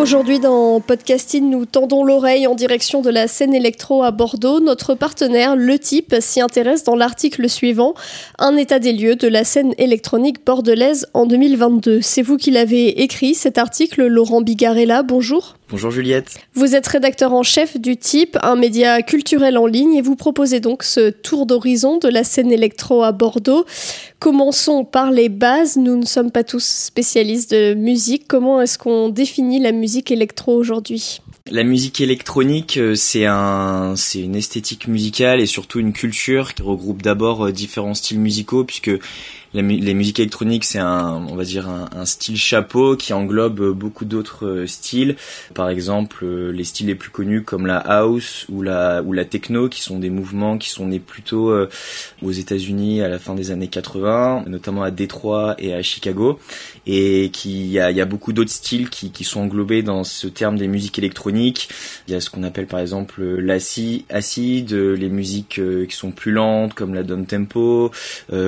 Aujourd'hui dans Podcasting, nous tendons l'oreille en direction de la scène électro à Bordeaux. Notre partenaire, Le Type, s'y intéresse dans l'article suivant, un état des lieux de la scène électronique bordelaise en 2022. C'est vous qui l'avez écrit, cet article, Laurent Bigarella, bonjour. Bonjour Juliette. Vous êtes rédacteur en chef du Type, un média culturel en ligne, et vous proposez donc ce tour d'horizon de la scène électro à Bordeaux. Commençons par les bases. Nous ne sommes pas tous spécialistes de musique. Comment est-ce qu'on définit la musique électro aujourd'hui? La musique électronique, euh, c'est un, c'est une esthétique musicale et surtout une culture qui regroupe d'abord euh, différents styles musicaux puisque les musiques électroniques, c'est un, on va dire un, style chapeau qui englobe beaucoup d'autres euh, styles. Par exemple, euh, les styles les plus connus comme la house ou la ou la techno, qui sont des mouvements qui sont nés plutôt euh, aux États-Unis à la fin des années 80, notamment à Détroit et à Chicago, et qui il y a, beaucoup d'autres styles qui, qui sont englobés dans ce terme des musiques électroniques. Il y a ce qu'on appelle par exemple l'acide, acide, les musiques qui sont plus lentes comme la down tempo,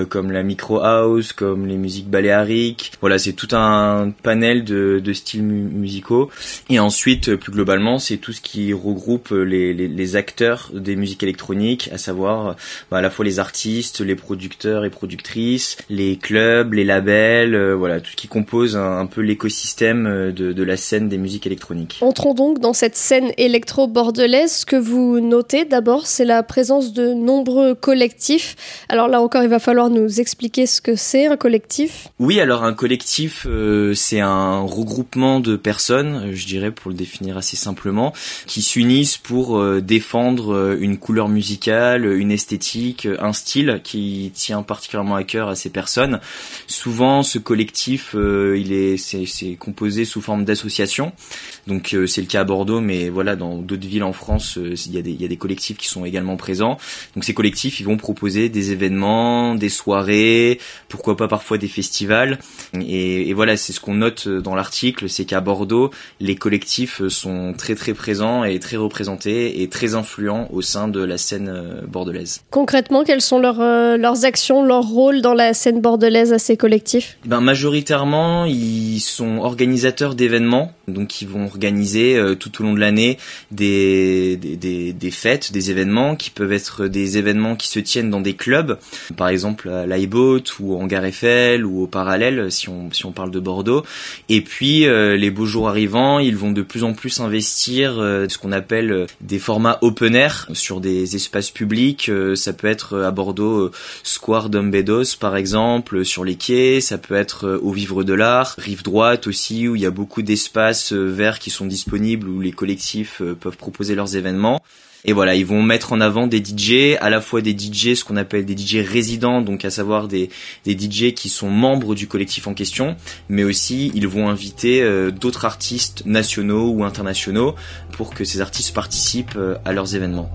comme la micro comme les musiques baléariques. Voilà, c'est tout un panel de, styles musicaux. Et ensuite, plus globalement, c'est tout ce qui regroupe les, acteurs des musiques électroniques, à savoir bah, à la fois les artistes, les producteurs et productrices, les clubs, les labels, euh, voilà, tout ce qui compose un, peu l'écosystème euh, de, de la scène des musiques électroniques. Entrons donc dans cette scène électro-bordelaise. Ce que vous notez d'abord, c'est la présence de nombreux collectifs. Alors là encore, il va falloir nous expliquer ce que c'est un collectif? Oui, alors un collectif, euh, c'est un regroupement de personnes, euh, je dirais pour le définir assez simplement, qui s'unissent pour euh, défendre une couleur musicale, une esthétique, un style qui tient particulièrement à cœur à ces personnes. Souvent, ce collectif, il est, c'est, composé sous forme d'association. Donc c'est le cas à Bordeaux, mais voilà, dans d'autres villes en France, il y, a des, il y a des collectifs qui sont également présents. Donc ces collectifs, ils vont proposer des événements, des soirées, pourquoi pas parfois des festivals. Et, voilà, c'est ce qu'on note dans l'article, c'est qu'à Bordeaux, les collectifs sont très très présents et très représentés et très influents au sein de la scène euh, bordelaise. Concrètement, quelles sont leurs, euh, leurs actions, leur rôle dans la scène bordelaise à ces collectifs? Ben, Majoritairement, ils sont organisateurs d'événements, donc ils vont organiser euh, tout au long de l'année des, des, des, fêtes, des événements qui peuvent être des événements qui se tiennent dans des clubs, par exemple à l'iBoat ou en Gare Eiffel ou au Parallèle si on si on parle de Bordeaux. Et puis euh, les beaux jours arrivant, ils vont de plus en plus investir euh, ce qu'on appelle euh, des formats open air sur des espaces publics. ça peut être à Bordeaux Square d'Ombedos par exemple, sur les quais. Ça peut être au Vivre de l'Art, rive droite aussi où il y a beaucoup d'espaces verts qui sont disponibles où les collectifs peuvent proposer leurs événements. Et voilà, ils vont mettre en avant des DJ, à la fois des DJ, ce qu'on appelle des DJ résidents, donc à savoir des, des DJ qui sont membres du collectif en question, mais aussi ils vont inviter euh, d'autres artistes nationaux ou internationaux pour que ces artistes participent euh, à leurs événements.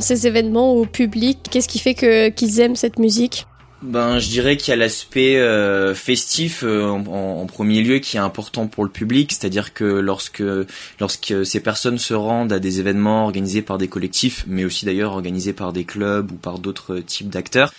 Ces événements au public? Qu'est-ce qui fait que qu'ils aiment cette musique? Ben, je dirais qu'il y a l'aspect euh, festif euh, en, premier lieu qui est important pour le public, c'est-à-dire que lorsque lorsque ces personnes se rendent à des événements organisés par des collectifs, mais aussi d'ailleurs organisés par des clubs ou par d'autres types d'acteurs,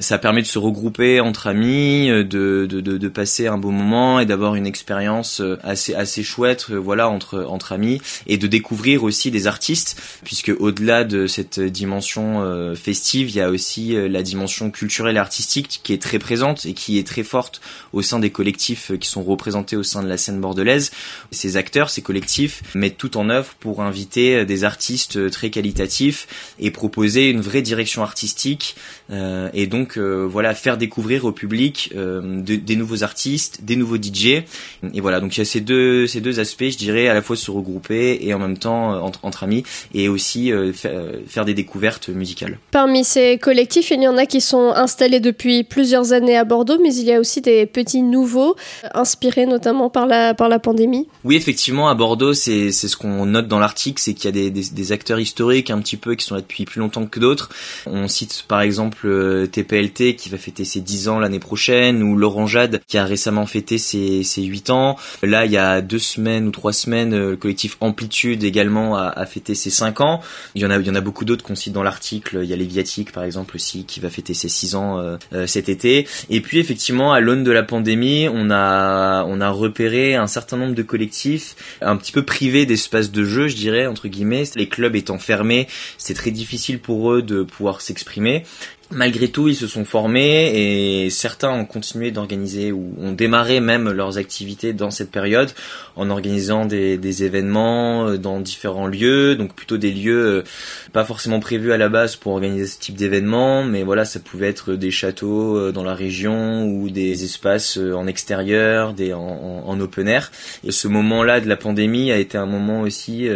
Ça permet de se regrouper entre amis, de, de, de, de passer un beau moment et d'avoir une expérience assez assez chouette, voilà, entre entre amis et de découvrir aussi des artistes, puisque au-delà de cette dimension festive, il y a aussi la dimension culturelle et artistique qui est très présente et qui est très forte au sein des collectifs qui sont représentés au sein de la scène bordelaise. Ces acteurs, ces collectifs mettent tout en œuvre pour inviter des artistes très qualitatifs et proposer une vraie direction artistique euh, et donc euh, voilà faire découvrir au public euh, des nouveaux artistes, des nouveaux DJ et voilà donc il y a ces deux ces deux aspects je dirais à la fois se regrouper et en même temps entre, entre amis et aussi faire des découvertes musicales. Parmi ces collectifs, il y en a qui sont installés depuis plusieurs années à Bordeaux, mais il y a aussi des petits nouveaux inspirés notamment par la par la pandémie. Oui effectivement à Bordeaux c'est c'est ce qu'on note dans l'article c'est qu'il y a des, des, des acteurs historiques un petit peu qui sont là depuis plus longtemps que d'autres. On cite par exemple TPLT euh, qui va fêter ses 10 ans l'année prochaine ou Laurent Jade qui a récemment fêté ses, ses 8 ans. Là, il y a deux semaines ou trois semaines, euh, le collectif Amplitude également a, fêté ses 5 ans. Il y en a, il y en a beaucoup d'autres qu'on cite dans l'article. Il y a Léviatique par exemple aussi qui va fêter ses 6 ans euh, cet été. Et puis effectivement, à l'aune de la pandémie, on a, on a repéré un certain nombre de collectifs un petit peu privés d'espace de jeu, je dirais entre guillemets. Les clubs étant fermés, c'est très difficile pour eux de pouvoir s'exprimer. Malgré tout, ils se sont formés et certains ont continué d'organiser ou ont démarré même leurs activités dans cette période en organisant des, des, événements euh, dans différents lieux, donc plutôt des lieux euh, pas forcément prévus à la base pour organiser ce type d'événement, mais voilà, ça pouvait être des châteaux euh, dans la région ou des espaces en extérieur, des en, en open air. Et ce moment-là de la pandémie a été un moment aussi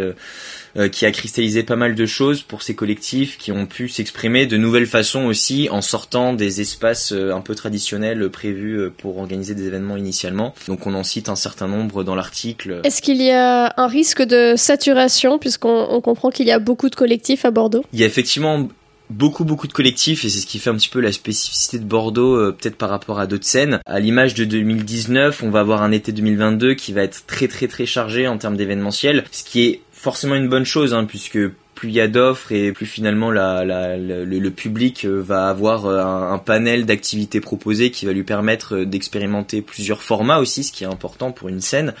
qui a cristallisé pas mal de choses pour ces collectifs qui ont pu s'exprimer de nouvelles façons aussi en sortant des espaces euh, un peu traditionnels prévus euh, pour organiser des événements initialement. Donc on en cite un certain nombre dans l'article. Est-ce qu'il y a un risque de saturation puisqu'on comprend qu'il y a beaucoup de collectifs à Bordeaux? Il y a effectivement beaucoup beaucoup de collectifs et c'est ce qui fait un petit peu la spécificité de Bordeaux peut-être par rapport à d'autres scènes. À l'image de 2019, on va avoir un été 2022 qui va être très très très chargé en termes d'événementiel, ce qui est forcément une bonne chose, hein, puisque plus il y a d'offres et plus finalement le, public euh, va avoir euh, un, panel d'activités proposées qui va lui permettre euh, d'expérimenter plusieurs formats aussi, ce qui est important pour une scène.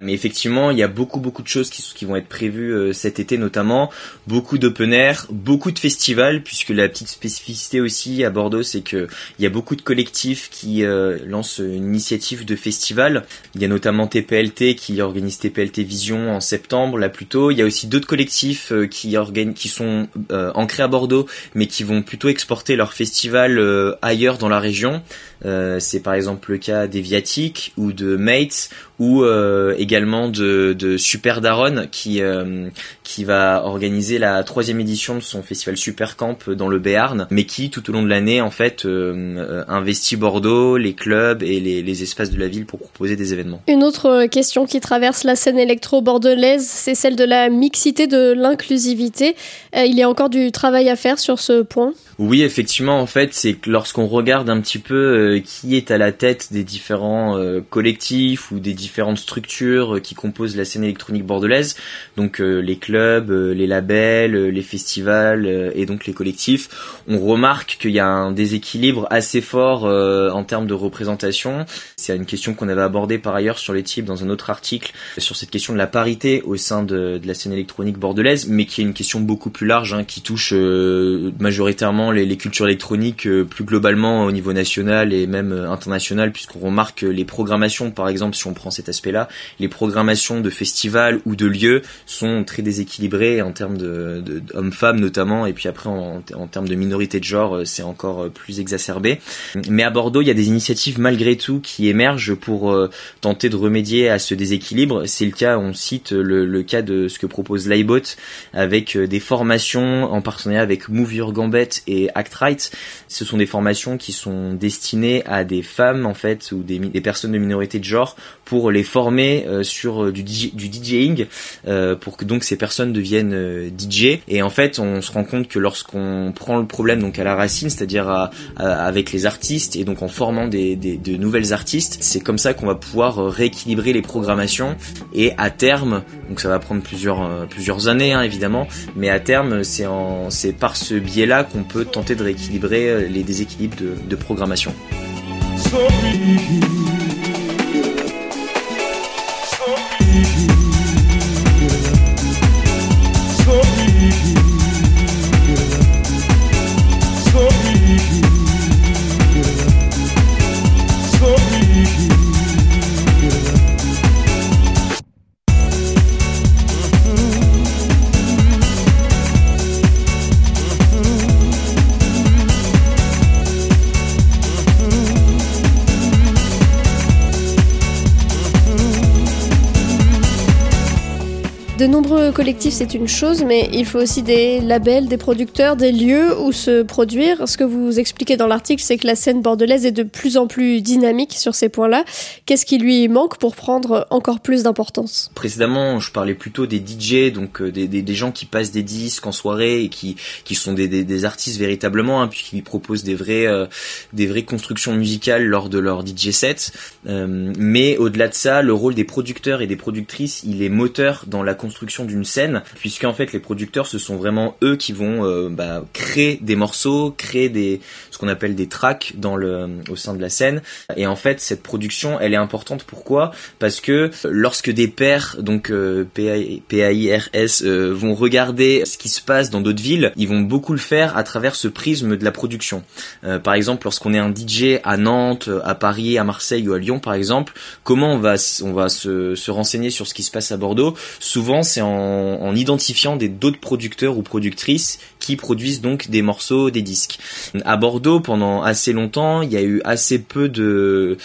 Mais effectivement, il y a beaucoup beaucoup de choses qui, qui vont être prévues cet été notamment, beaucoup d'open air, beaucoup de festivals, puisque la petite spécificité aussi à Bordeaux, c'est que il y a beaucoup de collectifs qui lancent une initiative de festival. Il y a notamment TPLT qui organise TPLT Vision en septembre, là plus tôt. Il y a aussi d'autres collectifs qui qui sont euh, ancrés à Bordeaux, mais qui vont plutôt exporter leur festival euh, ailleurs dans la région. Euh, c'est par exemple le cas des Viatiques ou de Mates ou également de, Super Daron qui qui va organiser la troisième édition de son festival Super Camp dans le Béarn, mais qui tout au long de l'année en fait investit Bordeaux, les clubs et les, les, espaces de la ville pour proposer des événements. Une autre question qui traverse la scène électro-bordelaise, c'est celle de la mixité, de l'inclusivité. Il y a encore du travail à faire sur ce point. Oui, effectivement, en fait, c'est que lorsqu'on regarde un petit peu qui est à la tête des différents collectifs ou des différentes structures euh, qui composent la scène électronique bordelaise, donc euh, les clubs, euh, les labels, les festivals et donc les collectifs, on remarque qu'il y a un déséquilibre assez fort en termes de représentation. C'est une question qu'on avait abordée par ailleurs sur les types dans un autre article sur cette question de la parité au sein de, la scène électronique bordelaise, mais qui est une question beaucoup plus large, hein, qui touche majoritairement les, les, cultures électroniques plus globalement au niveau national et même international, puisqu'on remarque les programmations, par exemple, si on prend cet aspect-là. Les programmations de festivals ou de lieux sont très déséquilibrées en termes de, de, hommes-femmes notamment, et puis après en, en, termes de minorité de genre, euh, c'est encore euh, plus exacerbé. Mais à Bordeaux, il y a des initiatives malgré tout qui émergent pour euh, tenter de remédier à ce déséquilibre. C'est le cas, on cite le, le cas de ce que propose l'iBot avec des formations en partenariat avec Move Your Gambet et Act Right. Ce sont des formations qui sont destinées à des femmes en fait ou des, personnes de minorité de genre pour les former euh, sur euh, du, DJing euh, pour que donc ces personnes deviennent DJ et en fait on se rend compte que lorsqu'on prend le problème donc à la racine c'est-à-dire avec les artistes et donc en formant des, des de nouvelles artistes c'est comme ça qu'on va pouvoir rééquilibrer les programmations et à terme donc ça va prendre plusieurs plusieurs années hein, évidemment mais à terme, c'est par ce biais-là qu'on peut tenter de rééquilibrer les déséquilibres de programmation. De nombreux collectifs, c'est une chose, mais il faut aussi des labels, des producteurs, des lieux où se produire. Ce que vous expliquez dans l'article, c'est que la scène bordelaise est de plus en plus dynamique sur ces points-là. Qu'est-ce qui lui manque pour prendre encore plus d'importance? Précédemment, je parlais plutôt des DJ, donc euh, des, gens qui passent des disques en soirée et qui, sont des, artistes véritablement, hein, puis qui proposent des vraies, euh, des vraies constructions musicales lors de leur DJ set. Euh, mais au-delà de ça, le rôle des producteurs et des productrices, il est moteur dans la d'une scène, puisqu'en fait les producteurs ce sont vraiment eux qui vont euh, bah, créer des morceaux, créer des ce qu'on appelle des tracks dans le au sein de la scène. Et en fait cette production elle est importante pourquoi? Parce que lorsque des pairs donc euh, PAIRS euh, vont regarder ce qui se passe dans d'autres villes, ils vont beaucoup le faire à travers ce prisme de la production. Euh, par exemple lorsqu'on est un DJ à Nantes, à Paris, à Marseille ou à Lyon par exemple, comment on va on va se, se renseigner sur ce qui se passe à Bordeaux? Souvent c'est en, en, identifiant des d'autres producteurs ou productrices qui produisent donc des morceaux, des disques. À Bordeaux, pendant assez longtemps, il y a eu assez peu de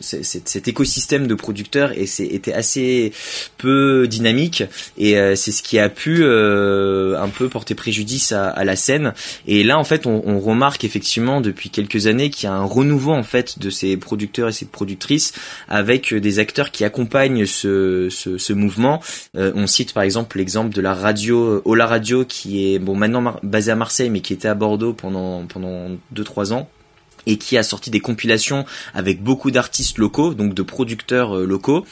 cet écosystème de producteurs et c'était assez peu dynamique et euh, c'est ce qui a pu euh, un peu porter préjudice à, à, la scène. Et là, en fait, on, on remarque effectivement depuis quelques années qu'il y a un renouveau en fait de ces producteurs et ces productrices avec des acteurs qui accompagnent ce, ce, ce mouvement. Euh, par exemple l'exemple de la radio Ola Radio qui est bon maintenant basée à Marseille mais qui était à Bordeaux pendant pendant 2 3 ans et qui a sorti des compilations avec beaucoup d'artistes locaux, donc de producteurs euh, locaux,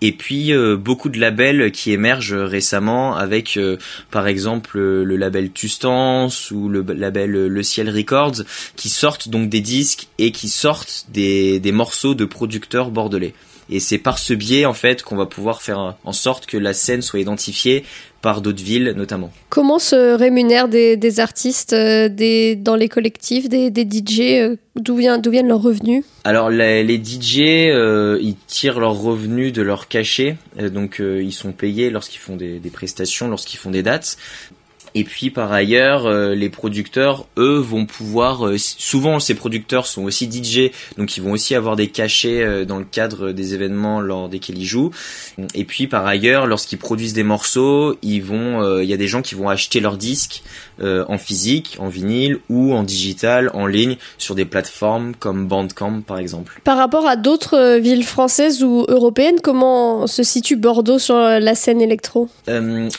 et puis euh, beaucoup de labels qui émergent récemment avec euh, par exemple le label Tustance ou le label Le Ciel Records, qui sortent donc des disques et qui sortent des, des morceaux de producteurs bordelais. Et c'est par ce biais en fait qu'on va pouvoir faire en sorte que la scène soit identifiée par d'autres villes notamment. Comment se rémunèrent des, des artistes euh, des, dans les collectifs, des, des DJ euh, D'où vient, viennent leurs revenus? Alors les, les DJ, euh, ils tirent leurs revenus de leur cachet, donc ils sont payés lorsqu'ils font des, des prestations, lorsqu'ils font des dates. Et puis par ailleurs, euh, les producteurs, eux, vont pouvoir. Euh, souvent, ces producteurs sont aussi DJ, donc ils vont aussi avoir des cachets euh, dans le cadre des événements lors desquels ils jouent. Et puis par ailleurs, lorsqu'ils produisent des morceaux. Il y a des gens qui vont acheter leurs disques en physique, en vinyle ou en digital, en ligne, sur des plateformes comme Bandcamp par exemple. Par rapport à d'autres villes françaises ou européennes, comment se situe Bordeaux sur la scène électro?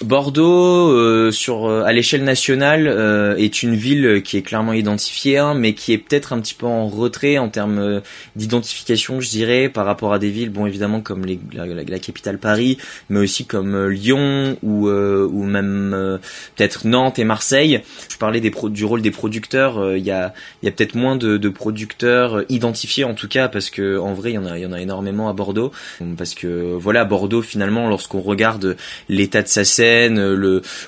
Bordeaux sur à l'échelle nationale euh, est une ville qui est clairement identifiée, hein, mais qui est peut-être un petit peu en retrait en termes euh, d'identification, je dirais, par rapport à des villes, bon évidemment comme les, la, la, capitale Paris, mais aussi comme euh, Lyon ou ou même peut-être Nantes et Marseille. Je parlais du rôle des producteurs. Il y a il y a peut-être moins de, producteurs identifiés en tout cas parce que en vrai il y en a énormément à Bordeaux parce que voilà Bordeaux finalement lorsqu'on regarde l'état de sa scène,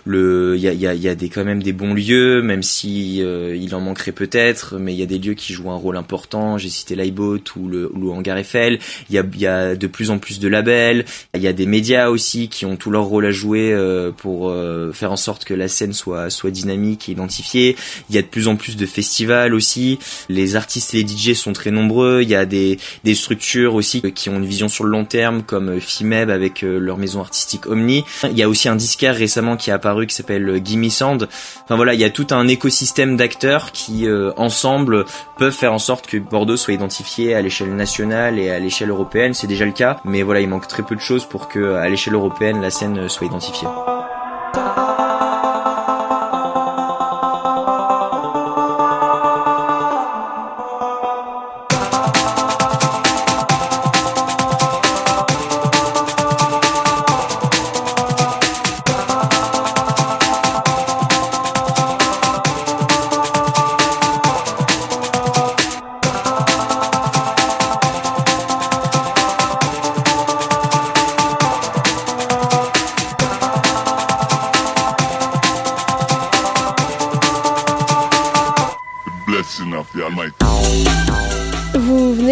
il y a, quand même des bons lieux, même si euh, il en manquerait peut-être, mais il y a des lieux qui jouent un rôle important. J'ai cité l'iBoat ou le, le Hangar Eiffel. Il y a, de plus en plus de labels. Il y a des médias aussi qui ont tout leur rôle à jouer euh, pour euh, faire en sorte que la scène soit soit dynamique et identifiée. Il y a de plus en plus de festivals aussi. Les artistes et les DJ sont très nombreux. Il y a des des structures aussi qui ont une vision sur le long terme, comme Fimeb avec leur maison artistique Omni. Il y a aussi un disquaire récemment qui est apparu qui s'appelle Gimme Sound. Enfin voilà, il y a tout un écosystème d'acteurs qui euh, ensemble peuvent faire en sorte que Bordeaux soit identifié à l'échelle nationale et à l'échelle européenne. C'est déjà le cas, mais voilà, il manque très peu de choses pour que à l'échelle européenne la scène soit identifiée.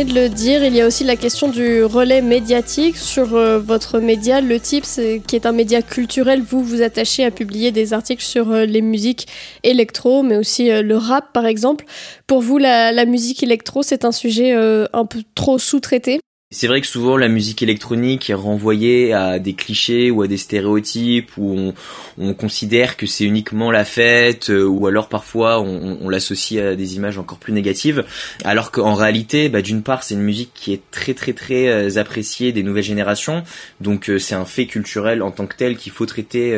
De le dire, il y a aussi la question du relais médiatique sur euh, votre média, Le Tips, qui est un média culturel. Vous vous attachez à publier des articles sur euh, les musiques électro, mais aussi euh, le rap, par exemple. Pour vous, la musique électro, c'est un sujet un peu trop sous-traité? C'est vrai que souvent la musique électronique est renvoyée à des clichés ou à des stéréotypes où on, on considère que c'est uniquement la fête euh, ou alors parfois on, on l'associe à des images encore plus négatives. Alors qu'en réalité bah, d'une part c'est une musique qui est très très très euh, appréciée des nouvelles générations. Donc euh, c'est un fait culturel en tant que tel qu'il faut traiter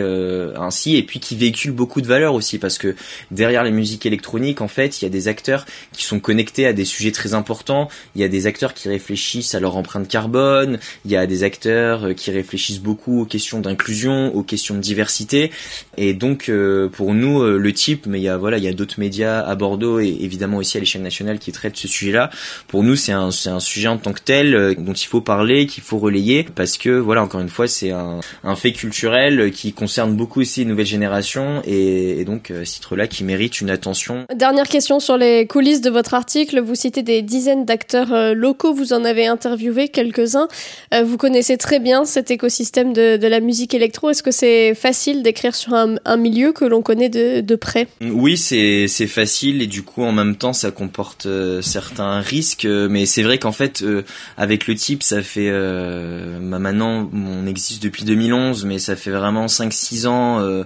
ainsi et puis qui véhicule beaucoup de valeurs aussi parce que derrière les musiques électroniques en fait il y a des acteurs qui sont connectés à des sujets très importants. Il y a des acteurs qui réfléchissent à leur empreinte carbone, il y a des acteurs euh, qui réfléchissent beaucoup aux questions d'inclusion, aux questions de diversité, et donc euh, pour nous euh, le type, mais il y a voilà a d'autres médias à Bordeaux et évidemment aussi à l'échelle nationale qui traitent ce sujet-là. Pour nous c'est un sujet en tant que tel dont il faut parler, qu'il faut relayer, parce que voilà encore une fois c'est un, fait culturel qui concerne beaucoup aussi les nouvelles générations et, donc ce titre-là qui mérite une attention. Dernière question sur les coulisses de votre article, vous citez des dizaines d'acteurs locaux, vous en avez interviewé quelques-uns. Euh, vous connaissez très bien cet écosystème de, la musique électro. Est-ce que c'est facile d'écrire sur un, milieu que l'on connaît de, près? Oui, c'est facile et du coup en même temps ça comporte euh, certains risques. Mais c'est vrai qu'en fait euh, avec le type ça fait bah, maintenant on existe depuis 2011 mais ça fait vraiment 5-6 ans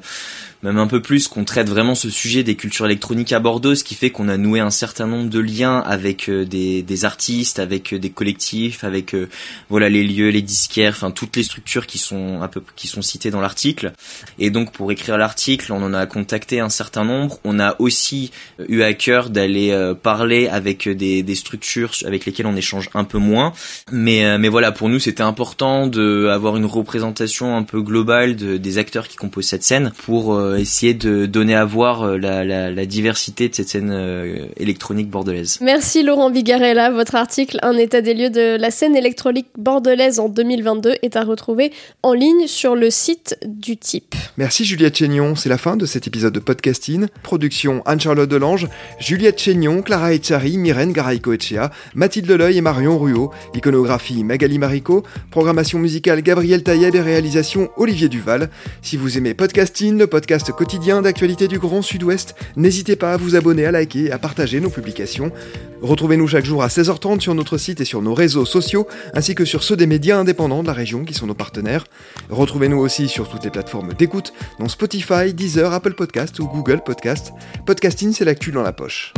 même un peu plus, qu'on traite vraiment ce sujet des cultures électroniques à Bordeaux, ce qui fait qu'on a noué un certain nombre de liens avec euh, des, artistes, avec euh, des collectifs, avec euh, voilà les lieux, les disquaires, enfin toutes les structures qui sont un peu qui sont citées dans l'article. Et donc pour écrire l'article, on en a contacté un certain nombre. On a aussi eu à cœur d'aller parler avec des, structures avec lesquelles on échange un peu moins. Mais mais voilà, pour nous c'était important de avoir une représentation un peu globale de, des acteurs qui composent cette scène pour essayer de donner à voir euh, la, diversité de cette scène euh, électronique bordelaise. Merci Laurent Bigarella. Votre article Un état des lieux de la scène électronique bordelaise en 2022 est à retrouver en ligne sur le site du type. Merci Juliette Chénion. C'est la fin de cet épisode de podcasting. Production Anne-Charlotte Delange, Juliette Chénion, Clara Echari, Myrène Garay-Coechea, Mathilde Leleuil et Marion Ruot. Iconographie Magali Marico. Programmation musicale Gabriel Taïeb et réalisation Olivier Duval. Si vous aimez podcasting, le quotidien d'actualité du Grand Sud-Ouest. N'hésitez pas à vous abonner, à liker et à partager nos publications. Retrouvez-nous chaque jour à 16h30 sur notre site et sur nos réseaux sociaux, ainsi que sur ceux des médias indépendants de la région qui sont nos partenaires. Retrouvez-nous aussi sur toutes les plateformes d'écoute, dont Spotify, Deezer, Apple Podcast ou Google Podcast. Podcasting, c'est l'actu dans la poche.